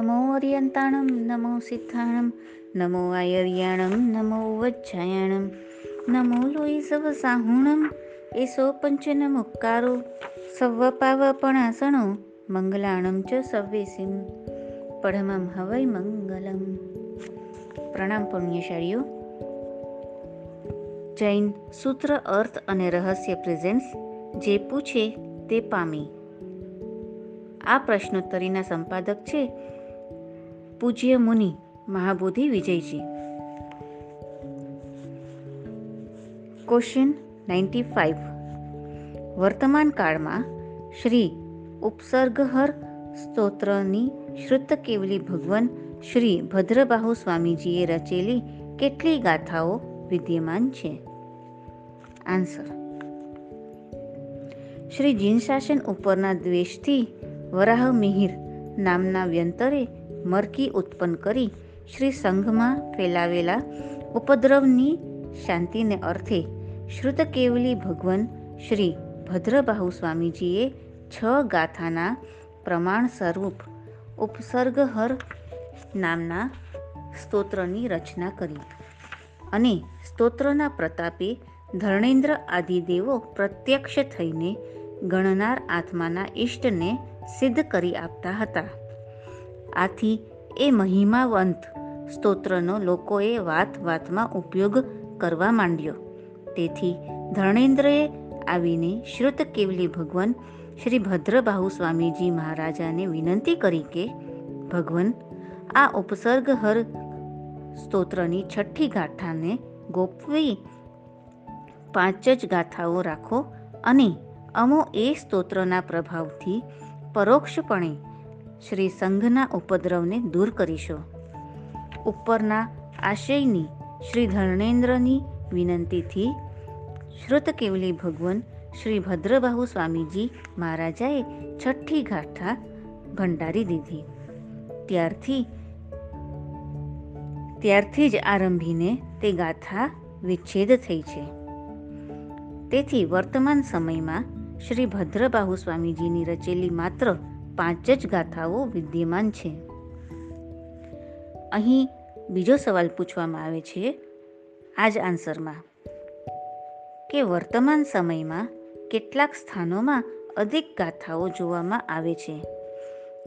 નમો અર્યંતાણમ નમો સિદ્ધાણમ નમો આયર્યાણમ નમો વજ્જાયાણમ નમો લોહી સવ સાહુણમ એસો પંચન મુક્કારો સવ્વ પાવપણાસણો મંગલાણમ ચ સવ્યસીમ પડમમ હવૈ મંગલમ પ્રણામ પુણ્યશાળીઓ જૈન સૂત્ર અર્થ અને રહસ્ય પ્રેઝન્સ જે પૂછે તે પામી આ પ્રશ્નોત્તરીના સંપાદક છે પૂજ્ય Muni Mahabodhi Vijayji. Question ninety five વર્તમાન કાળમાં શ્રી ઉપસર્ગહર સ્તોત્રની શ્રુત કેવલી ભગવાન શ્રી ભદ્રબાહુ સ્વામીજીએ રચેલી કેટલી ગાથાઓ વિદ્યમાન છે? આન્સર શ્રી જીનશાસન ઉપરના દ્વેષથી વરાહ મિહિર નામના વ્યંતરે મરકી ઉત્પન્ન કરી શ્રી સંઘમાં ફેલાવેલા ઉપદ્રવની શાંતિને અર્થે શ્રુતકેવલી ભગવાન શ્રી ભદ્રબાહુ સ્વામીજીએ છ ગાથાના પ્રમાણ સ્વરૂપ ઉપસર્ગહર નામના સ્તોત્રની રચના કરી અને સ્તોત્રના પ્રતાપે ધર્ણેન્દ્ર આદિદેવો પ્રત્યક્ષ થઈને ગણનાર આત્માના ઈષ્ટને સિદ્ધ કરી આપતા હતા. આથી એ મહિમાવંત સ્તોત્રનો લોકોએ વાત વાતમાં ઉપયોગ કરવા માંડ્યો. તેથી ધર્ણેન્દ્રએ આવીને શ્રુત કેવલી ભગવાન શ્રી ભદ્રબાહુ સ્વામીજી મહારાજાને વિનંતી કરી કે, ભગવાન, આ ઉપસર્ગ હર સ્તોત્રની છઠ્ઠી ગાથાને ગોપવી પાંચ જ ગાથાઓ રાખો અને અમો એ સ્તોત્રના પ્રભાવથી પરોક્ષપણે શ્રી સંઘના ઉપદ્રવને દૂર કરીશો. ઉપરના આશયની શ્રી ધર્ણેન્દ્રની વિનંતીથી શ્રુત કેવલી ભગવાન શ્રી ભદ્રબાહુ સ્વામીજી મહારાજાએ છઠ્ઠી ગાથા ભંડારી દીધી. ત્યારથી ત્યારથી જ આરંભીને તે ગાથા વિચ્છેદ થઈ છે. તેથી વર્તમાન સમયમાં શ્રી ભદ્રબાહુ સ્વામીજીની રચેલી માત્ર પાંચ જ ગાથાઓ વિદ્યમાન છે. અહીં બીજો સવાલ પૂછવામાં આવે છે આ જ આન્સરમાં. કે વર્તમાન સમયમાં કેટલાક સ્થાનોમાં અધિક ગાથાઓ જોવામાં આવે છે.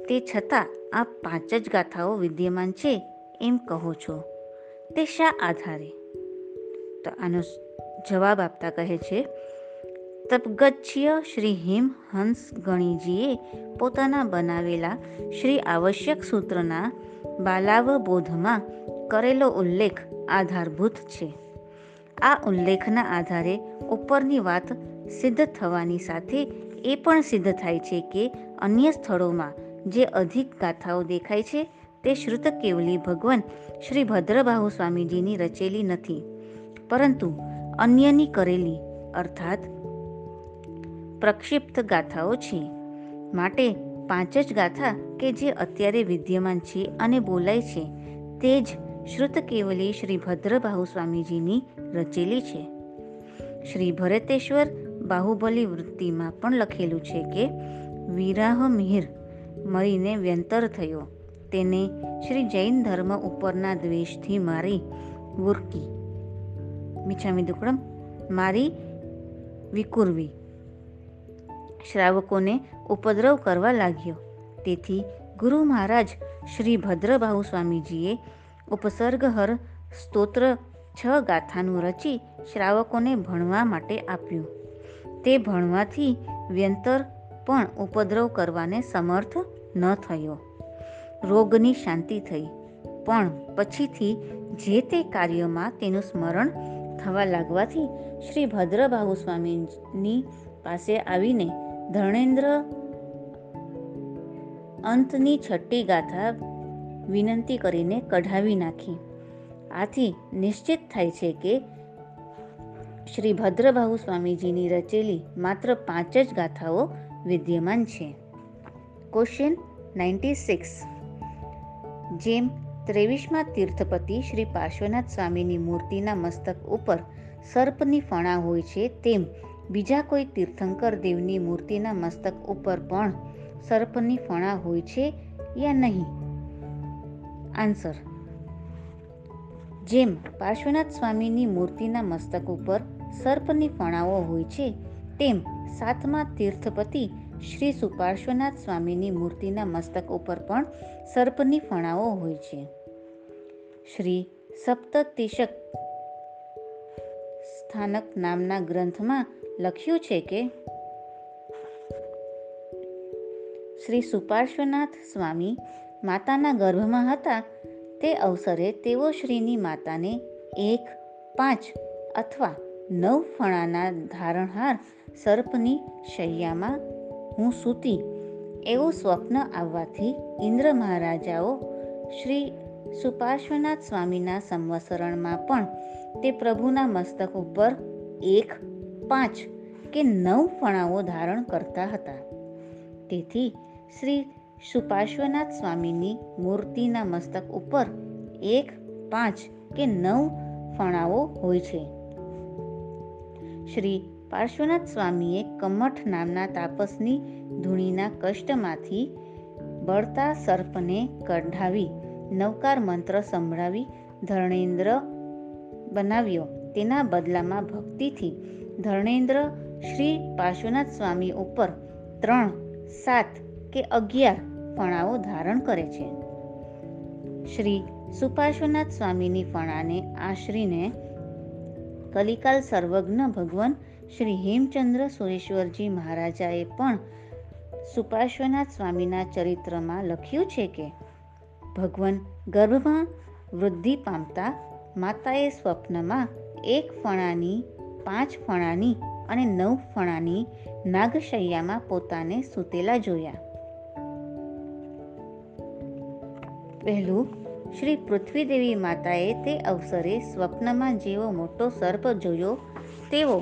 તે છતાં આ પાંચ જ ગાથાઓ વિદ્યમાન છે એમ કહો છો. તે શા આધારે? તો આનો જવાબ આપતા કહે છે તપગચ્છ્ય શ્રી હિમ હંસ ગણીજીએ પોતાના બનાવેલા શ્રી આવશ્યક સૂત્રના બાલાવબોધમાં કરેલો ઉલ્લેખ આધારભૂત છે. આ ઉલ્લેખના આધારે ઉપરની વાત સિદ્ધ થવાની સાથે એ પણ સિદ્ધ થાય છે કે અન્ય સ્થળોમાં જે અધિક ગાથાઓ દેખાય છે તે શ્રુત કેવલી ભગવાન શ્રી ભદ્રબાહુ સ્વામીજીની રચેલી નથી. પરંતુ અન્યની કરેલી, અર્થાત પ્રક્ષિપ્ત ગાથાઓ છે. માટે પાંચ જ ગાથા કે જે અત્યારે વિદ્યમાન છે અને બોલાય છે, તે જ શ્રુત કેવલી શ્રી ભદ્રબાહુ સ્વામીજીની રચેલી છે. શ્રી ભરતેશ્વર બાહુબલી વૃત્તિમાં પણ લખેલું છે કે, વિરાહ મિહિર મરીને વ્યંતર થયો. તેને શ્રી જૈન ધર્મ ઉપરના દ્વેષથી મારી વુરકી મિછામી દુકડમ. મારી વિકુરવી. શ્રાવકોને ઉપદ્રવ કરવા લાગ્યો. તેથી ગુરુ મહારાજ શ્રી ભદ્રબાહુ સ્વામીજીએ ઉપસર્ગહર સ્તોત્ર છ ગાથાનું રચી શ્રાવકોને ભણવા માટે આપ્યું. તે ભણવાથી વ્યંતર પણ ઉપદ્રવ કરવાને સમર્થ ન થયો. રોગની શાંતિ થઈ. પણ પછીથી જે તે કાર્યમાં તેનું સ્મરણ થવા લાગવાથી શ્રી ભદ્રબાહુ સ્વામીની પાસે આવીને ધર્ણેન્દ્ર અંતની છઠ્ઠી ગાથા વિનંતી કરીને કઢાવી નાખી. આથી નિશ્ચિત થાય છે કે શ્રી ભદ્રબાહુ સ્વામીજીની રચેલી માત્ર પાંચ જ ગાથાઓ વિદ્યમાન છે. ક્વેશ્ચન નાઇન્ટી સિક્સ જેમ ત્રેવીસમાં તીર્થપતિ શ્રી પાર્શ્વનાથ સ્વામીની મૂર્તિના મસ્તક ઉપર સર્પની ફણા હોય છે, તેમ બીજા કોઈ તીર્થંકર દેવની મૂર્તિના મસ્તક ઉપર પણ સર્પની ફણા હોય છે યા નહીં? આન્સર. જેમ પાર્શ્વનાથ સ્વામીની મૂર્તિના મસ્તક ઉપર સર્પની ફણાઓ હોય છે, તેમ સાતમા તીર્થપતિ શ્રી સુપાર્શ્વનાથ સ્વામીની મૂર્તિના મસ્તક ઉપર પણ સર્પની ફણાઓ હોય છે. શ્રી સપ્તતિશક સ્થાનક નામના ગ્રંથમાં લખ્યું છે કે શ્રી સુપાર્શ્વનાથ સ્વામી માતાના ગર્ભમાં હતા. તે અવસરે તેઓ શ્રીની માતાને એક, પાંચ અથવા નવ ફણાના ધારણહાર સર્પની શૈયામાં હું સૂતી. એવું સ્વપ્ન આવવાથી ઇન્દ્ર મહારાજાઓ શ્રી સુપાર્શ્વનાથ સ્વામીના સંવસરણમાં પણ તે પ્રભુના મસ્તક ઉપર એક પાંચ કે નવ ફણાઓ ધારણ કરતા હતા. તેથી શ્રી સુપાર્શ્વનાથ સ્વામીની મૂર્તિના મસ્તક ઉપર એક, પાંચ કે નવ ફણાઓ હોય છે. શ્રી પાર્શ્વનાથ સ્વામીએ કમઠ નામના તાપસની ધૂણીના કષ્ટમાંથી બળતા સર્પને કઢાવી, નવકાર મંત્ર સંભળાવી ધર્ણેન્દ્ર બનાવ્યો. તેના બદલામાં ભક્તિથી ધર્ણેન્દ્ર શ્રી પાર્શ્વનાથ સ્વામી ઉપર ત્રણ, સાત કે અગિયાર ફણાઓ ધારણ કરે છે. શ્રી સુપાર્શ્વનાથ સ્વામીની ફણાને આશરીને કલિકાલ સર્વજ્ઞ ભગવાન શ્રી હેમચંદ્ર સુરેશ્વરજી મહારાજાએ પણ સુપાર્શ્વનાથ સ્વામીના ચરિત્રમાં લખ્યું છે કે, ભગવાન ગર્ભમાં વૃદ્ધિ પામતા માતાએ સ્વપ્નમાં એક ફણાની પાંચ ફણાની અને નવ ફણાની નાગશૈયામાં પોતાને સૂતેલા જોયા. પહેલું, શ્રી પૃથ્વીદેવી માતાએ તે અવસરે સ્વપ્નમાં જેવો મોટો સર્પ જોયો, તેવો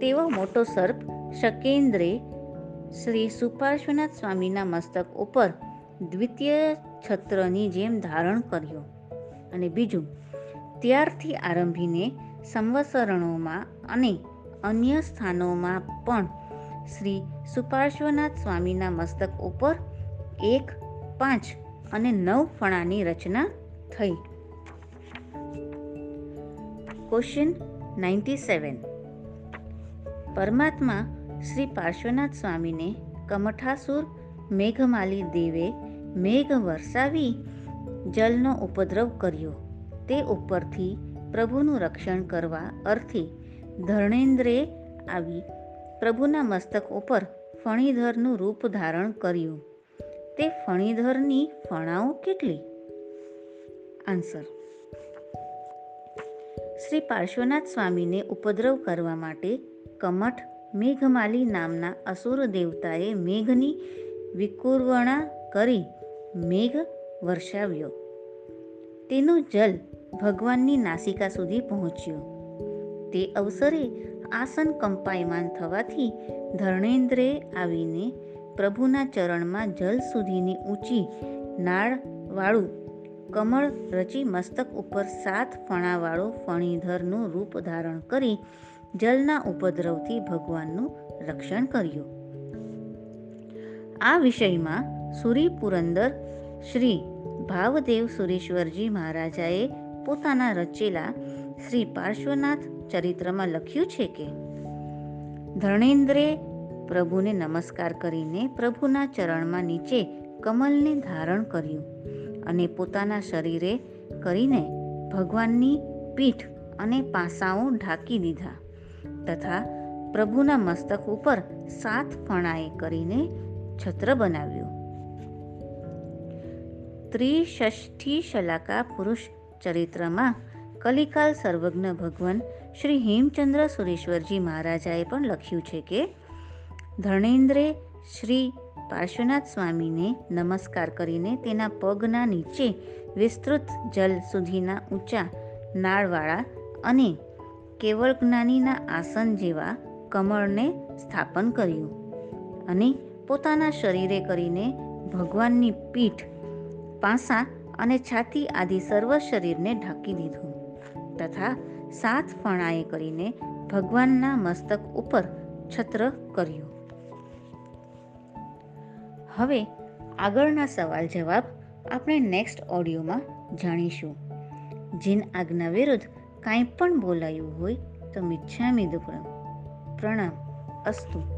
તેવો મોટો સર્પ શકેન્દ્રે શ્રી સુપાર્શ્વનાથ સ્વામીના મસ્તક ઉપર દ્વિતીય છત્રની જેમ ધારણ કર્યો. અને બીજું, ત્યારથી આરંભીને સંવસરણોમાં અને અન્ય સ્થાનોમાં પણ શ્રી સુપાર્શ્વનાથ સ્વામીના મસ્તક ઉપર એક, પાંચ અને નવ ફણાની રચના થઈ. ક્વેશ્ચન નાઇન્ટી સેવન પરમાત્મા શ્રી પાર્શ્વનાથ સ્વામીને કમઠાસુર મેઘમાલી દેવે મેઘ વરસાવી જલનો ઉપદ્રવ કર્યો. તે ઉપરથી પ્રભુનું રક્ષણ કરવા અર્થે ધર્ણેન્દ્રે આવી પ્રભુના મસ્તક ઉપર ફણીધરનું રૂપ ધારણ કર્યું. તે ફણીધરની ફણાઓ કેટલી? આન્સર. શ્રી પાર્શ્વનાથ સ્વામીને ઉપદ્રવ કરવા માટે કમઠ મેઘમાલી નામના અસુર દેવતાએ મેઘની વિકુર્વણા કરી મેઘ વર્ષાવ્યો. તેનું જલ ભગવાનની નાસિકા સુધી પહોંચ્યું. તે અવસરે આસન કંપાયમાન થવાથી ધર્ણેન્દ્રે આવીને પ્રભુના ચરણમાં જલ સુધીની ઊંચી નાળવાળું કમળ રચી મસ્તક ઉપર સાત ફણાવાળો ફણીધરનું રૂપ ધારણ કરી જલના ઉપદ્રવથી ભગવાનનું રક્ષણ કર્યું. આ વિષયમાં સુરી પુરંદર શ્રી ભાવદેવ સુરેશ્વરજી મહારાજાએ પોતાના રચેલા શ્રી પાર્શ્વનાથ ચરિત્રમાં લખ્યું છે કે, ધર્ણેન્દ્રે પ્રભુને નમસ્કાર કરીને પ્રભુના ચરણમાં નીચે કમલને ધારણ કર્યું અને પોતાના શરીરે કરીને ભગવાનની પીઠ અને પાસાઓ ઢાંકી દીધા તથા પ્રભુના મસ્તક ઉપર સાત ફણાએ કરીને છત્ર બનાવ્યું. ત્રિષષ્ઠી શલાકા પુરુષ ચરિત્રમાં કલિકાલ સર્વજ્ઞ ભગવાન શ્રી હેમચંદ્ર સુરેશ્વરજી મહારાજાએ પણ લખ્યું છે કે, ધર્ણેન્દ્રે શ્રી પાર્શ્વનાથ સ્વામીને નમસ્કાર કરીને તેના પગના નીચે વિસ્તૃત જલ સુધીના ઊંચા નાળવાળા અને કેવળ જ્ઞાનીના આસન જેવા કમળને સ્થાપન કર્યું અને પોતાના શરીરે કરીને ભગવાનની પીઠ પાસા અને છાતી આદિ સર્વ શરીરને ઢાંકી દીધું. તથા સાત ફણાએ કરીને ભગવાનના મસ્તક ઉપર છત્ર કર્યું. હવે આગળના સવાલ જવાબ આપણે નેક્સ્ટ ઓડિયોમાં જાણીશું. જીન આજ્ઞા વિરુદ્ધ કાંઈ પણ બોલાયું હોય તો મિચ્છામી દુક્કડમ પ્રણામ. અસ્તુ.